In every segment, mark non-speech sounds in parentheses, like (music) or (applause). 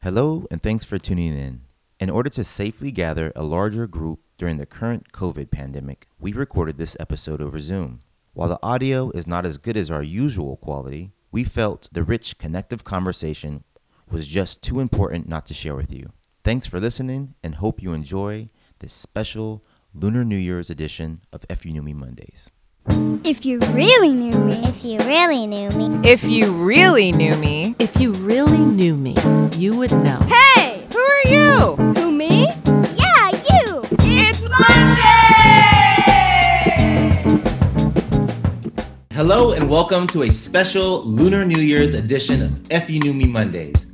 Hello, and thanks for tuning in. In order to safely gather a larger group during the current COVID pandemic, we recorded this episode over Zoom. While the audio is not as good as our usual quality, we felt the rich connective conversation was just too important not to share with you. Thanks for listening and hope you enjoy this special Lunar New Year's edition of Knew Me Mondays. If you really knew me, If you really knew me, If you really knew me, If you really knew me, you would know. hey, who are you? who me? yeah, you. It's Monday! Hello, and welcome to a special Lunar New Year's edition of If You Knew Me Mondays.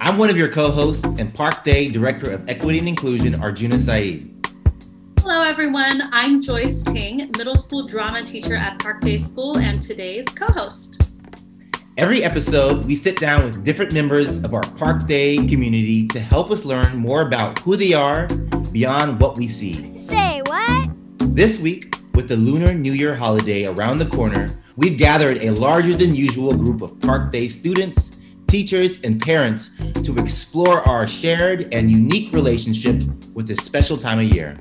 I'm one of your co hosts and Park Day Director of Equity and Inclusion, Arjuna Saeed. Hello, everyone. I'm Joyce Ting, middle school drama teacher at Park Day School, and today's co host. Every episode, we sit down with different members of our Park Day community to help us learn more about who they are beyond what we see. Say what? This week, with the Lunar New Year holiday around the corner, we've gathered a larger than usual group of Park Day students, teachers, and parents to explore our shared and unique relationship with this special time of year.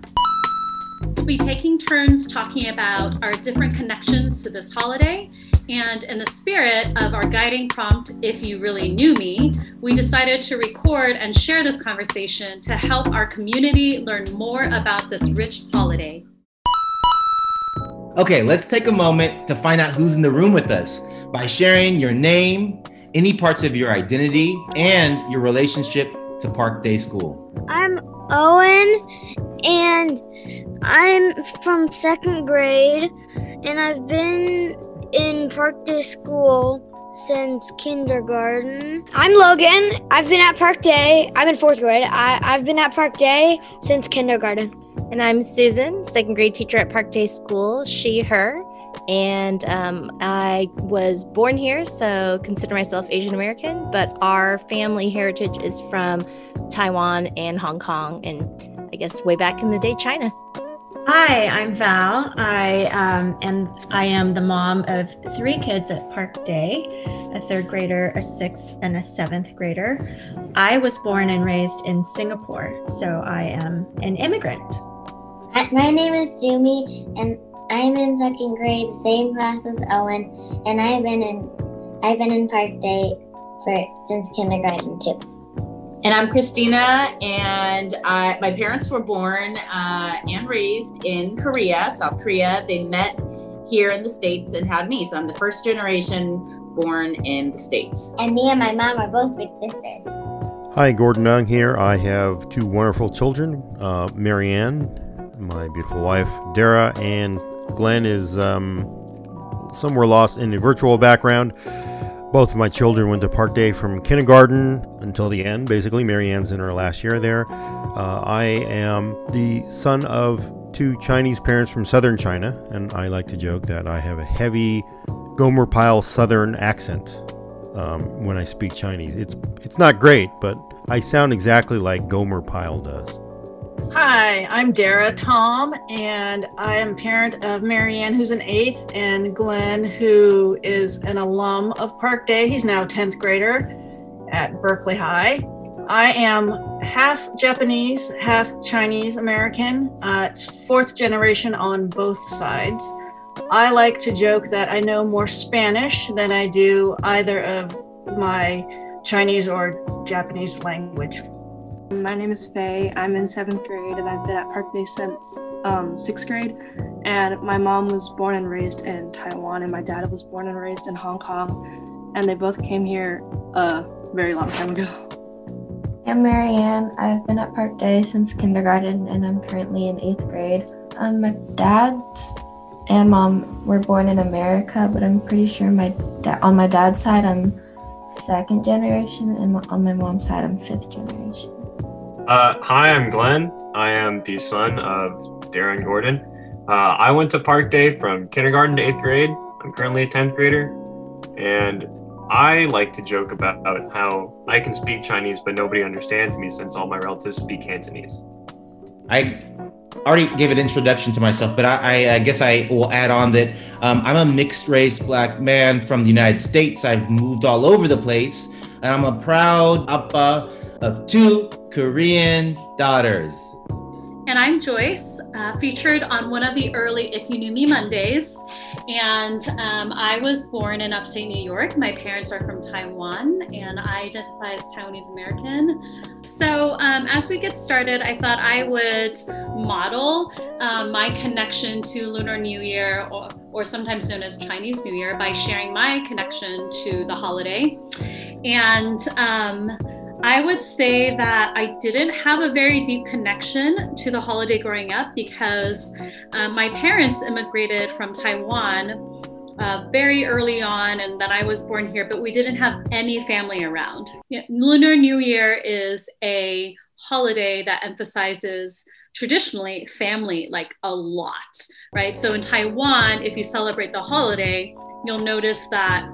We'll be taking turns talking about our different connections to this holiday. And in the spirit of our guiding prompt, If You Really Knew Me, we decided to record and share this conversation to help our community learn more about this rich holiday. Okay, let's take a moment to find out who's in the room with us by sharing your name, any parts of your identity, and your relationship to Park Day School. I'm Owen, and I'm from second grade, and I've been in Park Day School since kindergarten. I'm Logan. I've been at Park Day. I'm in fourth grade. I, I've been at Park Day since kindergarten. And I'm Susan, second grade teacher at Park Day School, she, her. And um, I was born here, so consider myself Asian American, but our family heritage is from Taiwan and Hong Kong, and I guess way back in the day, China. Hi, I'm Val. I um, and I am the mom of three kids at Park Day, a third grader, a sixth, and a seventh grader. I was born and raised in Singapore, so I am an immigrant. My name is Jumi, and I'm in second grade, same class as Owen, and I've been in I've been in Park Day for since kindergarten too. And I'm Christina, and I, my parents were born uh, and raised in Korea, South Korea. They met here in the States and had me. So I'm the first generation born in the States. And me and my mom are both big sisters. Hi, Gordon Young here. I have two wonderful children, uh, Marianne, my beautiful wife, Dara, and Glenn is um, somewhere lost in the virtual background. Both of my children went to Park Day from kindergarten until the end. Basically, Marianne's in her last year there. Uh, I am the son of two Chinese parents from southern China, and I like to joke that I have a heavy Gomer Pyle southern accent um, when I speak Chinese. It's it's not great, but I sound exactly like Gomer Pyle does. Hi, I'm Dara Tom, and I am parent of Marianne, who's an eighth, and Glenn, who is an alum of Park Day. He's now 10th grader at Berkeley High. I am half Japanese, half Chinese American. Uh, it's fourth generation on both sides. I like to joke that I know more Spanish than I do either of my Chinese or Japanese language. My name is Faye. I'm in seventh grade and I've been at Park Day since um, sixth grade. And my mom was born and raised in Taiwan, and my dad was born and raised in Hong Kong. And they both came here a very long time ago. I'm Marianne. I've been at Park Day since kindergarten and I'm currently in eighth grade. Um, my dad and mom were born in America, but I'm pretty sure my da- on my dad's side I'm second generation, and on my mom's side I'm fifth generation. Uh, hi, I'm Glenn. I am the son of Dara and Gordon. Uh, I went to Park Day from kindergarten to eighth grade. I'm currently a 10th grader. And I like to joke about how I can speak Chinese, but nobody understands me since all my relatives speak Cantonese. I already gave an introduction to myself, but I, I, guess I will add on that um, I'm a mixed race black man from the United States. I've moved all over the place. I'm a proud appa of two Korean daughters. And I'm Joyce, uh, featured on one of the early If You Knew Me Mondays. And um, I was born in upstate New York. My parents are from Taiwan, and I identify as Taiwanese American. So, um, as we get started, I thought I would model um, my connection to Lunar New Year, or, or sometimes known as Chinese New Year, by sharing my connection to the holiday. And um, I would say that I didn't have a very deep connection to the holiday growing up because uh, my parents immigrated from Taiwan uh, very early on, and then I was born here, but we didn't have any family around. Lunar New Year is a holiday that emphasizes traditionally family like a lot, right? So in Taiwan, if you celebrate the holiday, you'll notice that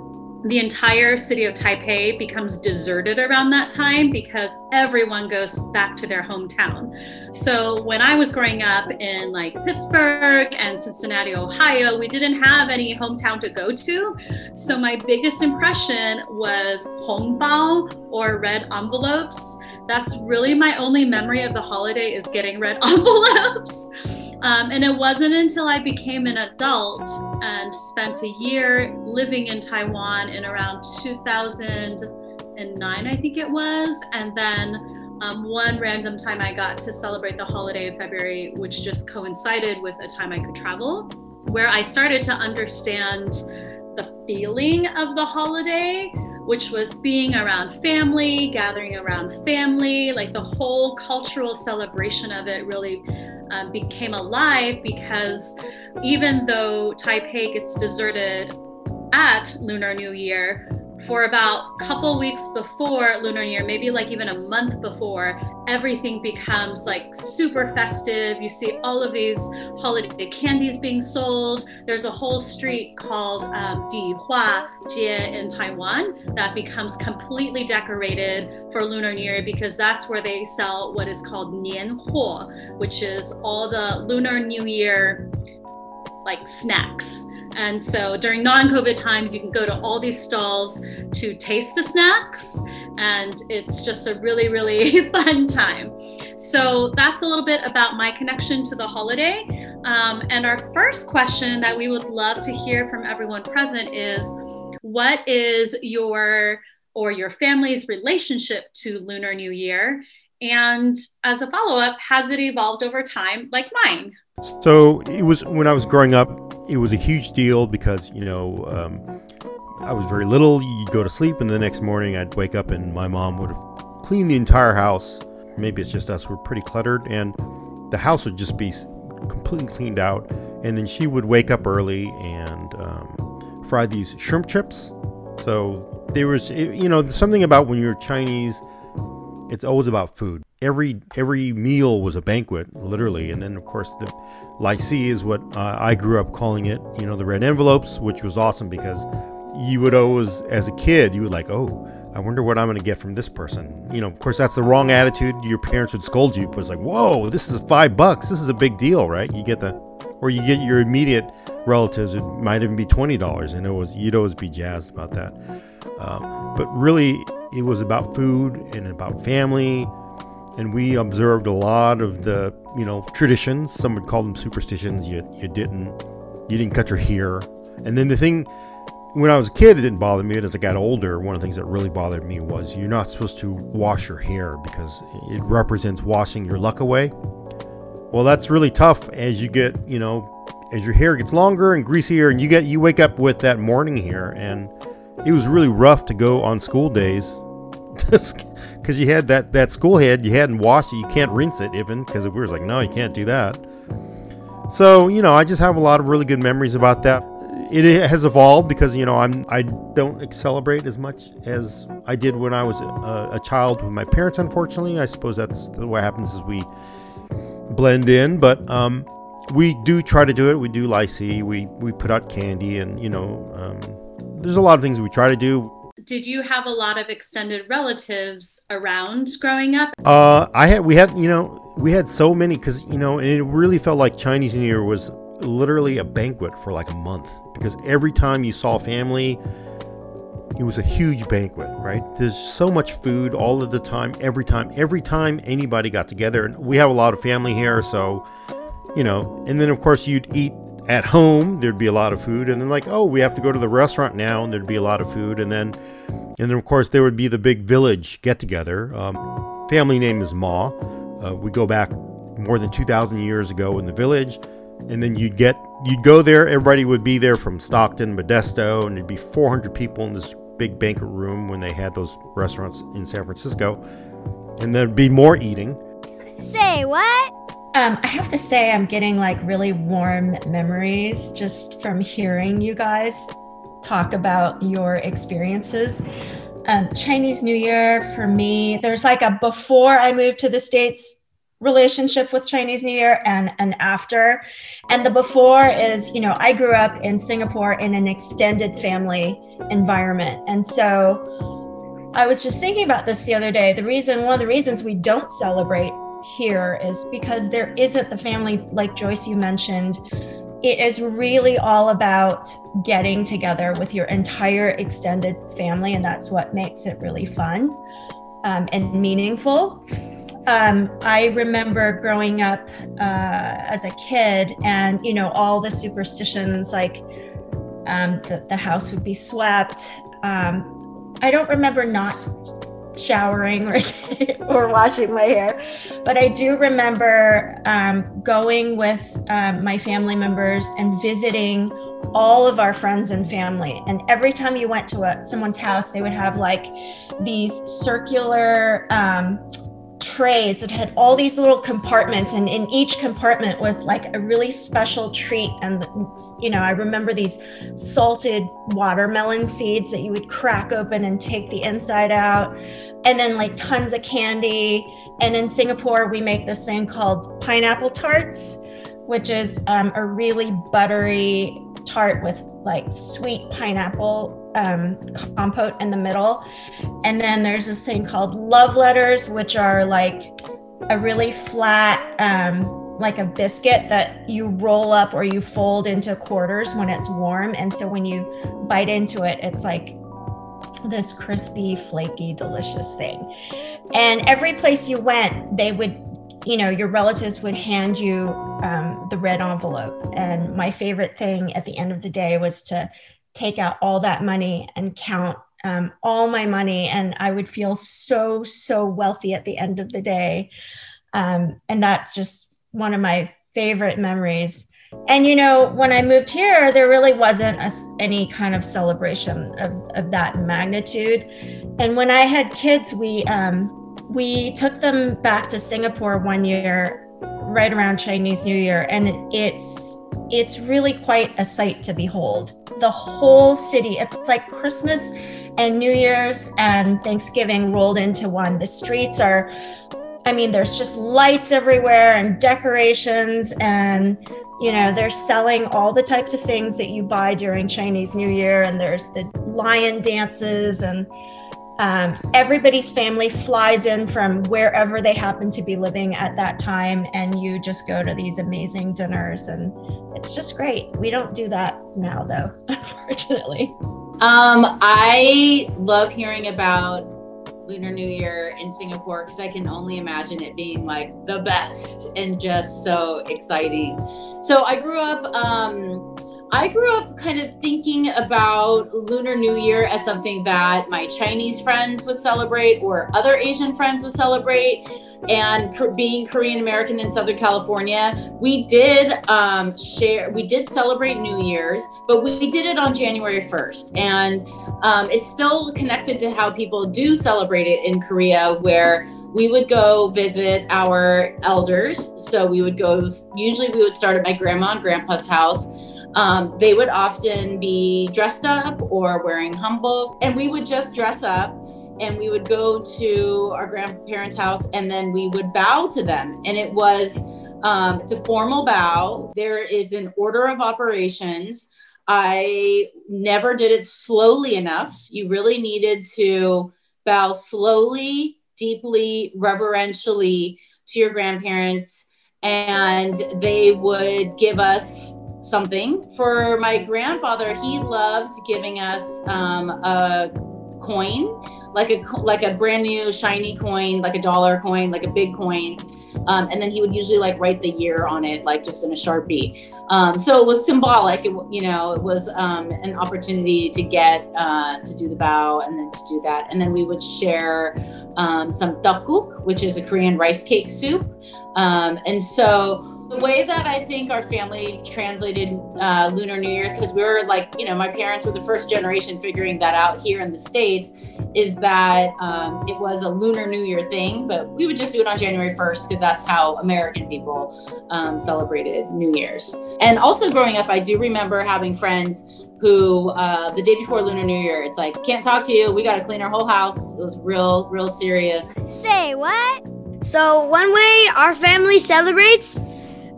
the entire city of Taipei becomes deserted around that time because everyone goes back to their hometown. So when I was growing up in like Pittsburgh and Cincinnati, Ohio, we didn't have any hometown to go to. So my biggest impression was hongbao or red envelopes. That's really my only memory of the holiday is getting red (laughs) envelopes. Um, and it wasn't until I became an adult and spent a year living in Taiwan in around 2009, I think it was. And then um, one random time I got to celebrate the holiday of February, which just coincided with a time I could travel, where I started to understand the feeling of the holiday which was being around family, gathering around family, like the whole cultural celebration of it really um, became alive because even though Taipei gets deserted at Lunar New Year, for about a couple weeks before Lunar New Year, maybe like even a month before, everything becomes like super festive. You see all of these holiday candies being sold. There's a whole street called um, Di Hua Jie in Taiwan that becomes completely decorated for Lunar New Year because that's where they sell what is called Nian Huo, which is all the Lunar New Year like snacks and so during non COVID times, you can go to all these stalls to taste the snacks. And it's just a really, really (laughs) fun time. So that's a little bit about my connection to the holiday. Um, and our first question that we would love to hear from everyone present is what is your or your family's relationship to Lunar New Year? And as a follow up, has it evolved over time like mine? So it was when I was growing up, it was a huge deal because, you know, um, I was very little. You'd go to sleep, and the next morning I'd wake up and my mom would have cleaned the entire house. Maybe it's just us, we're pretty cluttered, and the house would just be completely cleaned out. And then she would wake up early and um, fry these shrimp chips. So there was, you know, something about when you're Chinese it's always about food. Every every meal was a banquet, literally. And then of course lai see is what uh, I grew up calling it. You know, the red envelopes, which was awesome because you would always, as a kid, you would like, oh, I wonder what I'm going to get from this person. You know, of course, that's the wrong attitude. Your parents would scold you, but it's like, whoa, this is five bucks. This is a big deal, right? You get the, or you get your immediate relatives. It might even be twenty dollars, and it was you'd always be jazzed about that. Uh, but really, it was about food and about family. And we observed a lot of the, you know, traditions. Some would call them superstitions. You, you didn't, you didn't cut your hair. And then the thing, when I was a kid, it didn't bother me. But as I got older, one of the things that really bothered me was you're not supposed to wash your hair because it represents washing your luck away. Well, that's really tough as you get, you know, as your hair gets longer and greasier, and you get you wake up with that morning hair, and it was really rough to go on school days (laughs) because you had that that school head you hadn't washed it you can't rinse it even because we were like no you can't do that. So you know i just have a lot of really good memories about that. It has evolved because you know i'm i don't celebrate as much as i did when i was a, a child with my parents unfortunately. I suppose that's what happens as we blend in but um, we do try to do it. We do lai see we we put out candy and you know um, there's a lot of things we try to do did you have a lot of extended relatives around growing up? Uh, I had, we had, you know, we had so many because, you know, and it really felt like Chinese New Year was literally a banquet for like a month because every time you saw family, it was a huge banquet, right? There's so much food all of the time, every time, every time anybody got together. And we have a lot of family here, so, you know, and then of course you'd eat at home, there'd be a lot of food. And then, like, oh, we have to go to the restaurant now, and there'd be a lot of food. And then, and then of course, there would be the big village get together. Um, family name is Ma. Uh, we go back more than 2,000 years ago in the village and then you'd get you'd go there everybody would be there from stockton modesto and there'd be 400 people in this big banquet room when they had those restaurants in san francisco and there'd be more eating Say what? Um, I have to say, I'm getting like really warm memories just from hearing you guys talk about your experiences. Um, Chinese New Year for me, there's like a before I moved to the States relationship with Chinese New Year and an after. And the before is, you know, I grew up in Singapore in an extended family environment. And so I was just thinking about this the other day. The reason, one of the reasons we don't celebrate here is because there isn't the family, like Joyce, you mentioned. It is really all about getting together with your entire extended family, and that's what makes it really fun um, and meaningful. Um, I remember growing up uh, as a kid, and you know all the superstitions like um, the, the house would be swept. Um, I don't remember not showering or, (laughs) or washing my hair, but I do remember um, going with um, my family members and visiting all of our friends and family. And every time you went to a, someone's house, they would have like these circular um, trays. That had all these little compartments and in each compartment was like a really special treat. And you know i remember these salted watermelon seeds that you would crack open and take the inside out and then like tons of candy. And in singapore we make this thing called pineapple tarts which is um, a really buttery tart with like sweet pineapple um, compote in the middle. And then there's this thing called love letters, which are like a really flat, um, like a biscuit that you roll up or you fold into quarters when it's warm. And so when you bite into it, it's like this crispy, flaky, delicious thing. And every place you went, they would you know, your relatives would hand you um, the red envelope. And my favorite thing at the end of the day was to take out all that money and count um, all my money. And I would feel so, so wealthy at the end of the day. Um, and that's just one of my favorite memories. And, you know, when I moved here, there really wasn't a, any kind of celebration of, of that magnitude. And when I had kids, we, um, we took them back to Singapore one year, right around Chinese New Year, and it's it's really quite a sight to behold. The whole city, it's like Christmas and New Year's and Thanksgiving rolled into one. The streets are, I mean, there's just lights everywhere and decorations, and you know, they're selling all the types of things that you buy during Chinese New Year, and there's the lion dances and um, everybody's family flies in from wherever they happen to be living at that time, and you just go to these amazing dinners, and it's just great. We don't do that now, though, (laughs) unfortunately. Um, I love hearing about Lunar New Year in Singapore because I can only imagine it being like the best and just so exciting. So I grew up. Um, I grew up kind of thinking about Lunar New Year as something that my Chinese friends would celebrate or other Asian friends would celebrate. And being Korean American in Southern California, we did um, share, we did celebrate New Year's, but we did it on January 1st. And um, it's still connected to how people do celebrate it in Korea, where we would go visit our elders. So we would go, usually we would start at my grandma and grandpa's house um, they would often be dressed up or wearing hanbok, and we would just dress up and we would go to our grandparents' house and then we would bow to them. And it was um, it's a formal bow. There is an order of operations. I never did it slowly enough. You really needed to bow slowly, deeply, reverentially to your grandparents, and they would give us something. For my grandfather, he loved giving us um, a coin, like a like a brand new shiny coin, like a dollar coin, like a big coin. Um, and then he would usually like write the year on it, like just in a sharpie. Um, so it was symbolic. It, you know, it was um, an opportunity to get uh, to do the bow and then to do that. And then we would share um, some tteokguk, which is a Korean rice cake soup. Um, and so the way that I think our family translated uh, Lunar New Year, because we were like, you know, my parents were the first generation figuring that out here in the States, is that um, it was a Lunar New Year thing, but we would just do it on January 1st because that's how American people um, celebrated New Year's. And also growing up, I do remember having friends who uh, the day before Lunar New Year, it's like, can't talk to you. We got to clean our whole house. It was real, real serious. Say what? So one way our family celebrates,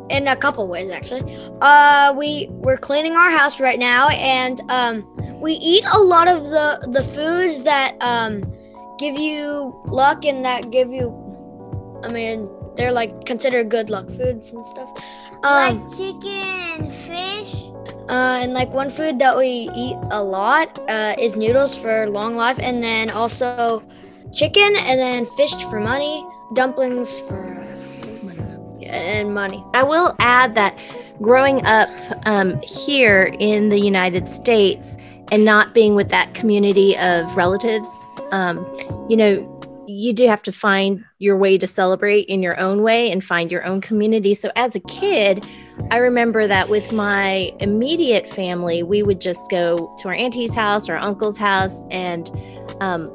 in a couple ways actually, uh, we we're cleaning our house right now, and um, we eat a lot of the the foods that um, give you luck and that give you, I mean, they're like considered good luck foods and stuff. Um, like chicken and fish? Uh, and like one food that we eat a lot uh, is noodles for long life, and then also chicken, and then fish for money, dumplings for and money. I will add that growing up um, here in the United States and not being with that community of relatives, um, you know, you do have to find your way to celebrate in your own way and find your own community. So as a kid, I remember that with my immediate family, we would just go to our auntie's house or uncle's house. And um,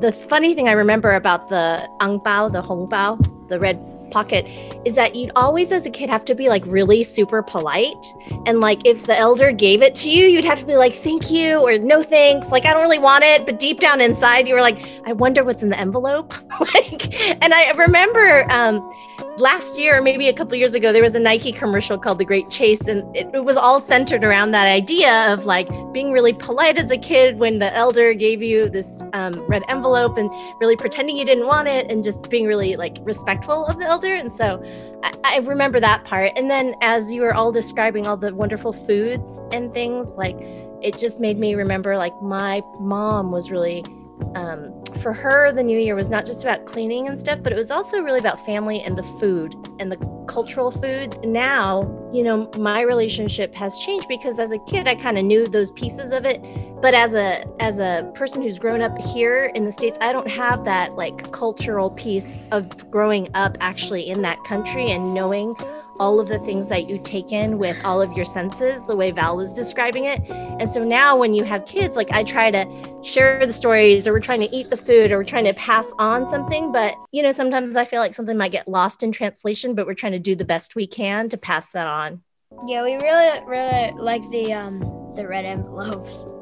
the funny thing I remember about the ang bao, the hong bao, the red pocket is that you'd always as a kid have to be like really super polite. And like if the elder gave it to you you'd have to be like thank you or no thanks. Like i don't really want it. But deep down inside you were like i wonder what's in the envelope. (laughs) Like and i remember um last year or maybe a couple years ago there was a nike commercial called the great chase and it, it, was all centered around that idea of like being really polite as a kid when the elder gave you this um, red envelope and really pretending you didn't want it and just being really like respectful of the elder and so I, I remember that part. And then as you were all describing all the wonderful foods and things like it just made me remember like my mom was really um, for her, the new year was not just about cleaning and stuff, but it was also really about family and the food and the cultural food. Now, you know, my relationship has changed because as a kid, I kind of knew those pieces of it. But as a as a person who's grown up here in the states, I don't have that like cultural piece of growing up actually in that country and knowing all of the things that you take in with all of your senses, the way Val was describing it. And so now when you have kids, like I try to share the stories or we're trying to eat the food or we're trying to pass on something. But, you know, sometimes I feel like something might get lost in translation, but we're trying to do the best we can to pass that on. Yeah, we really, really like the um the red envelopes. (laughs)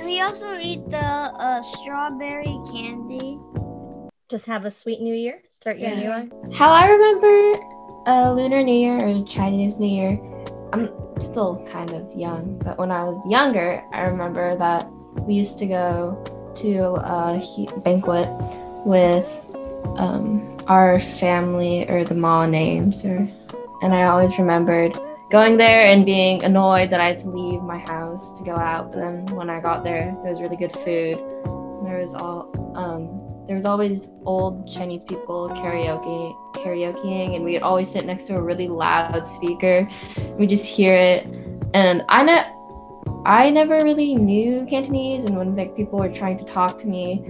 We also eat the uh, strawberry candy. Just have a sweet new year. Start your yeah. new one. How I remember uh, Lunar New Year or Chinese New Year, I'm still kind of young, but when I was younger, I remember that we used to go to a banquet with um, our family or the Ma names, or and I always remembered going there and being annoyed that I had to leave my house to go out. But then when I got there, there was really good food. There was all um, there was always old Chinese people karaoke karaokeing and we'd always sit next to a really loud speaker. We just hear it. And I ne- I never really knew Cantonese and when like people were trying to talk to me,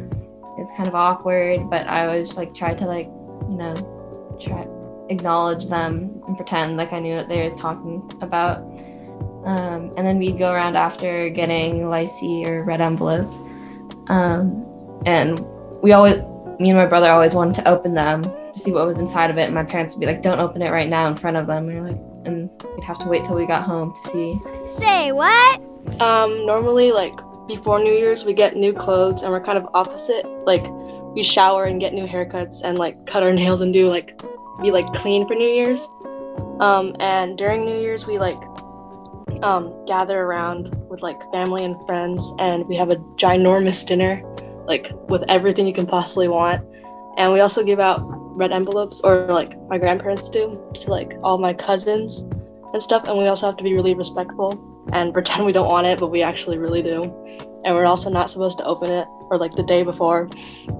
it's kind of awkward, but I always like try to like, you know, try acknowledge them and pretend like I knew what they were talking about. Um, and then we'd go around after getting lai see or red envelopes. Um, and we always, me and my brother always wanted to open them to see what was inside of it. And my parents would be like, don't open it right now in front of them. And we're like, and we'd have to wait till we got home to see. Say what? Um, normally, like before New Year's, we get new clothes and we're kind of opposite. Like, we shower and get new haircuts and like cut our (laughs) nails and do like be like clean for New Year's. Um, and during New Year's, we like um, gather around with like family and friends and we have a ginormous dinner like with everything you can possibly want. And we also give out red envelopes, or like my grandparents do, to like all my cousins. and stuff. And we also have to be really respectful and (laughs) pretend we don't want it, but we actually really do. And we're also not supposed to open it or like the day before.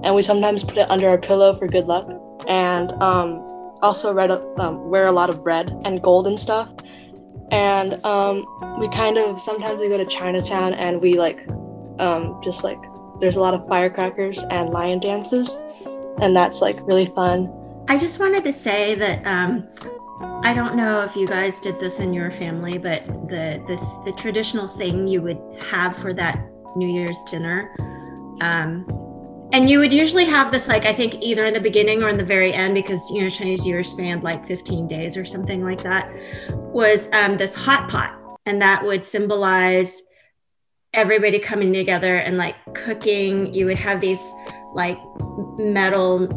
And we sometimes put it under our pillow for good luck. And um, also red, um, wear a lot of red and gold and stuff. And um, we kind of sometimes we go to Chinatown and we like um, just like there's a lot of firecrackers and lion dances, and that's like really fun. I just wanted to say that um, I don't know if you guys did this in your family, but the the, the traditional thing you would have for that New Year's dinner. Um, and you would usually have this like i think either in the beginning or in the very end because you know chinese year spanned like 15 days or something like that was um, this hot pot and that would symbolize everybody coming together and like cooking. You would have these like metal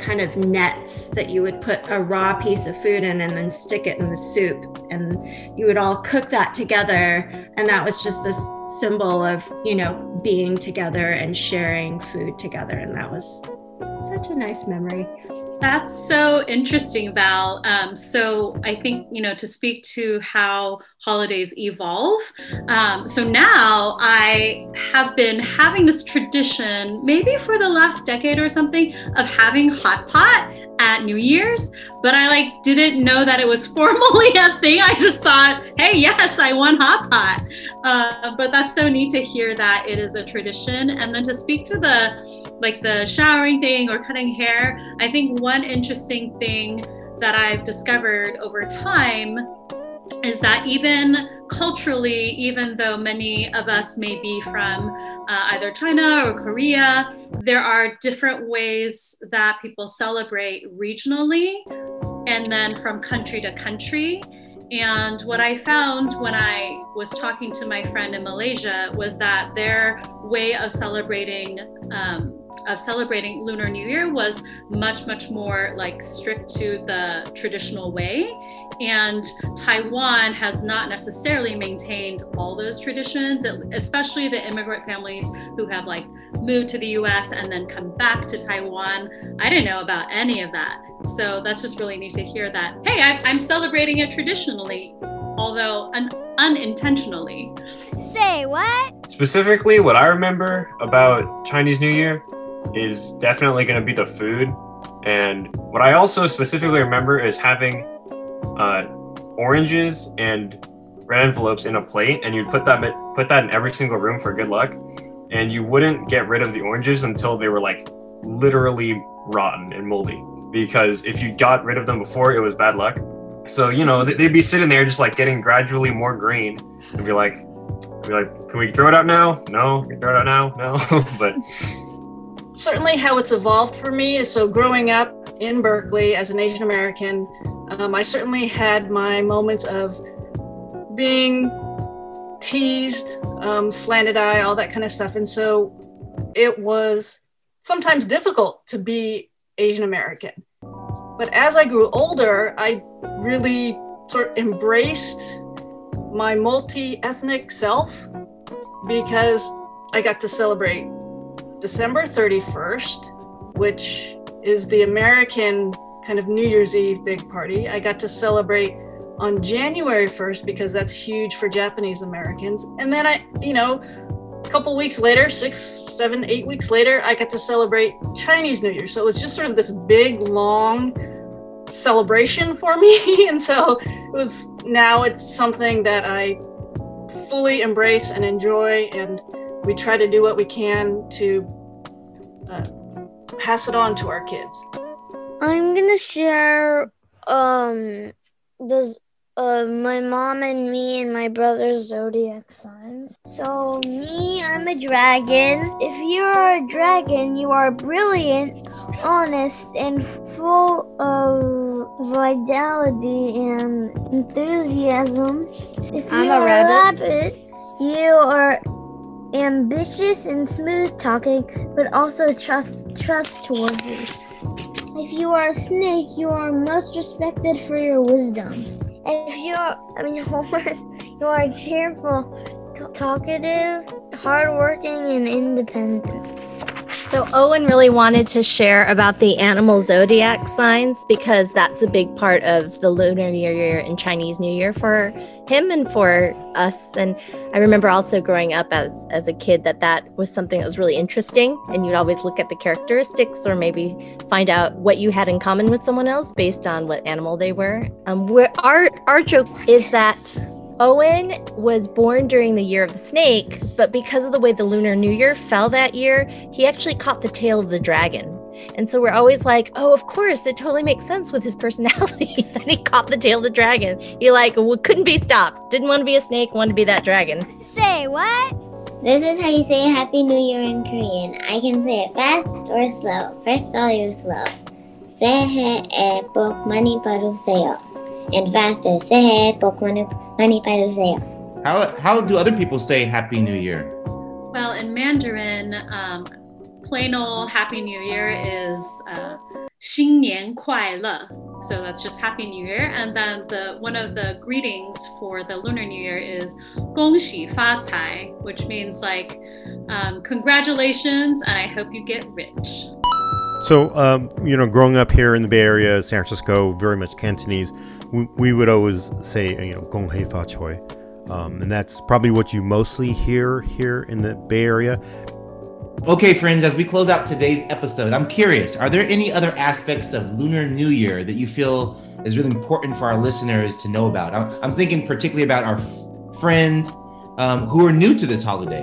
kind of nets that you would put a raw piece of food in and then stick it in the soup. And you would all cook that together. And that was just this symbol of you know being together and sharing food together. And that was such a nice memory that's so interesting val um, so i think you know to speak to how holidays evolve um, so now i have been having this tradition maybe for the last decade or something of having hot pot at New Year's, but I like didn't know that it was (laughs) formally a thing. I just thought, hey, yes, I won hot pot. Uh, but that's so neat to hear that it is a tradition, and then to speak to the like the showering thing or cutting hair. I think one interesting thing that I've discovered over time is that even culturally, even though many of us may be from uh, either China or Korea, there are different ways that people celebrate regionally and then from country to country. And what I found when I was talking to my friend in Malaysia was that their way of celebrating um, of celebrating Lunar New Year was much much more like strict to the traditional way and Taiwan has not necessarily maintained all those traditions, especially the immigrant families who have like moved to the US and then come back to Taiwan. I didn't know about any of that. So that's just really neat to hear that, hey, I, am celebrating it traditionally, although un- unintentionally. Say what? Specifically, what I remember about Chinese New Year is definitely going to be the food. And what I also specifically remember is having uh, oranges and red envelopes in a plate, and you'd put that put that in every single room for good luck. And you wouldn't get rid of the oranges until they were like literally rotten and moldy. Because if you got rid of them before, it was bad luck. So you know they'd be sitting there just like getting gradually more green, and be like, be like, can we throw it out now? No, can we throw it out now? No, (laughs) but certainly how it's evolved for me is so growing up in Berkeley as an Asian American, um, I certainly had my moments of being teased, um, slanted eye, all that kind of stuff. And so it was sometimes difficult to be Asian American. But as I grew older, I really sort of embraced my multi ethnic self because I got to celebrate December 31st, which is the American kind of New Year's Eve big party. I got to celebrate on January 1st because that's huge for Japanese Americans. And then I, you know, a couple weeks later, six, seven, eight weeks later, I got to celebrate Chinese New Year. So it was just sort of this big, long celebration for (laughs) me. and so it was now it's something that I fully embrace and enjoy. And we try to do what we can to uh, pass it on to our kids. I'm gonna share um the uh, my mom and me and my brother's zodiac signs. So, me, I'm a dragon. If you are a dragon, you are brilliant, honest, and full of vitality and enthusiasm. If I'm you a are rabbit. a rabbit, you are ambitious and smooth talking, but also trust trustworthy. If you are a snake, you are most respected for your wisdom. If you are, I mean, (laughs) horse, you are cheerful, talkative, hardworking, and independent. So Owen really wanted to share about the animal zodiac signs because that's a big part of the Lunar New Year and Chinese New Year for him and for us. And I remember also growing up as as a kid that that was something that was really interesting, and you'd always look at the characteristics or maybe find out what you had in common with someone else based on what animal they were. Um, where our our joke is that Owen was born during the year of the snake, but because of the way the Lunar New Year fell that year, he actually caught the tail of the dragon. And so we're always like, oh, of course, it totally makes sense with his (laughs) personality that he caught the tail of the dragon. He like well, couldn't be stopped. Didn't want to be a snake, wanted to be that dragon. Say what? This is how you say Happy New Year in Korean. I can say it fast or slow. First, I'll use slow. 새해 복 많이 받으세요. And fast is 새해 복 많이 많이 받으세요. How, how do other people say Happy New Year? Well, in Mandarin, um, plain old Happy New Year is uh, 新年快乐. So that's just Happy New Year. And then the one of the greetings for the Lunar New Year is 恭喜发财, which means like um, congratulations and I hope you get rich. So, um, you know, growing up here in the Bay Area, San Francisco, very much Cantonese, we, we would always say, you know, Gong Hei Fa Choi. Um, and that's probably what you mostly hear here in the Bay Area. Okay, friends, as we close out today's episode, I'm curious are there any other aspects of Lunar New Year that you feel is really important for our listeners to know about? I'm, I'm thinking particularly about our f- friends um, who are new to this holiday.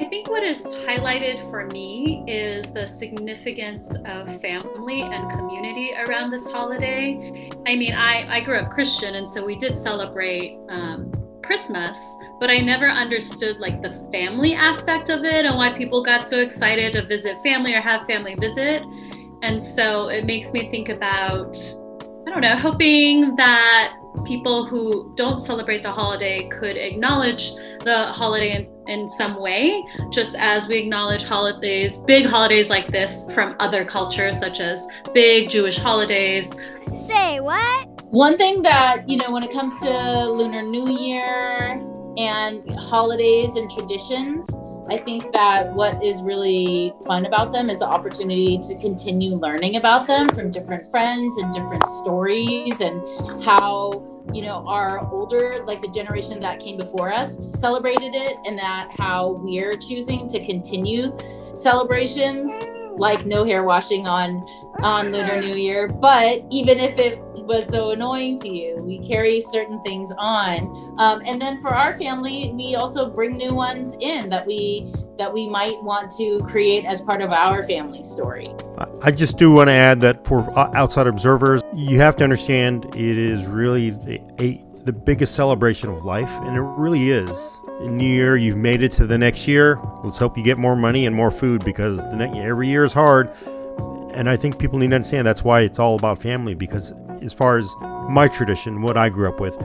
I think what is highlighted for me is the significance of family and community around this holiday. I mean, I, I grew up Christian, and so we did celebrate um, Christmas, but I never understood like the family aspect of it and why people got so excited to visit family or have family visit. And so it makes me think about, I don't know, hoping that people who don't celebrate the holiday could acknowledge the holiday in, in some way, just as we acknowledge holidays, big holidays like this from other cultures, such as big Jewish holidays. Say what? One thing that, you know, when it comes to Lunar New Year and holidays and traditions, I think that what is really fun about them is the opportunity to continue learning about them from different friends and different stories and how you know our older like the generation that came before us celebrated it and that how we're choosing to continue celebrations like no hair washing on on lunar (laughs) new year but even if it was so annoying to you we carry certain things on. Um, and then for our family we also bring new ones in that we that we might want to create as part of our family story. I just do want to add that for outside observers, you have to understand it is really the, a, the biggest celebration of life, and it really is. New Year, you've made it to the next year. Let's hope you get more money and more food because the next, every year is hard. And I think people need to understand that's why it's all about family. Because as far as my tradition, what I grew up with,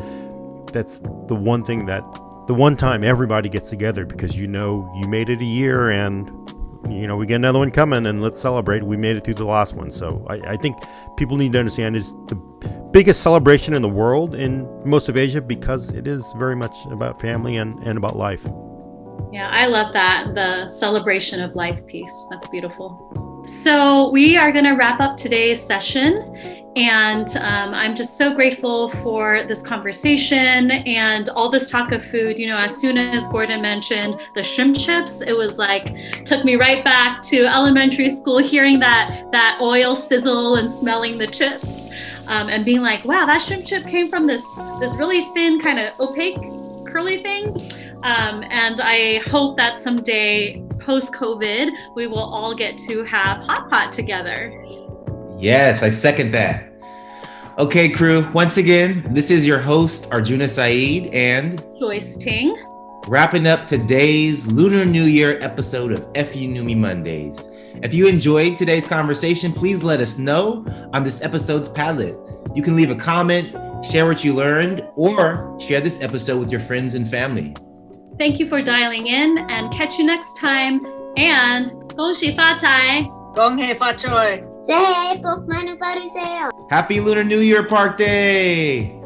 that's the one thing that the one time everybody gets together because you know you made it a year and you know, we get another one coming and let's celebrate. We made it through the last one. So I, I, think people need to understand it's the biggest celebration in the world in most of Asia because it is very much about family and, and about life. Yeah, I love that. The celebration of life piece. That's beautiful. So we are going to wrap up today's session. And um, I'm just so grateful for this conversation and all this talk of food. You know, as soon as Gordon mentioned the shrimp chips, it was like took me right back to elementary school, hearing that that oil sizzle and smelling the chips, um, and being like, "Wow, that shrimp chip came from this this really thin, kind of opaque, curly thing." Um, and I hope that someday, post COVID, we will all get to have hot pot together. Yes, I second that. Okay, crew, once again, this is your host, Arjuna Saeed, and Joyce Ting. Wrapping up today's Lunar New Year episode of If You Knew Me Mondays. If you enjoyed today's conversation, please let us know on this episode's Padlet. You can leave a comment, share what you learned, or share this episode with your friends and family. Thank you for dialing in and catch you next time. And Gong Xi Fa Cai. Gong He Fa Choi. Say hey, Pokemon Happy Lunar New Year, Park Day.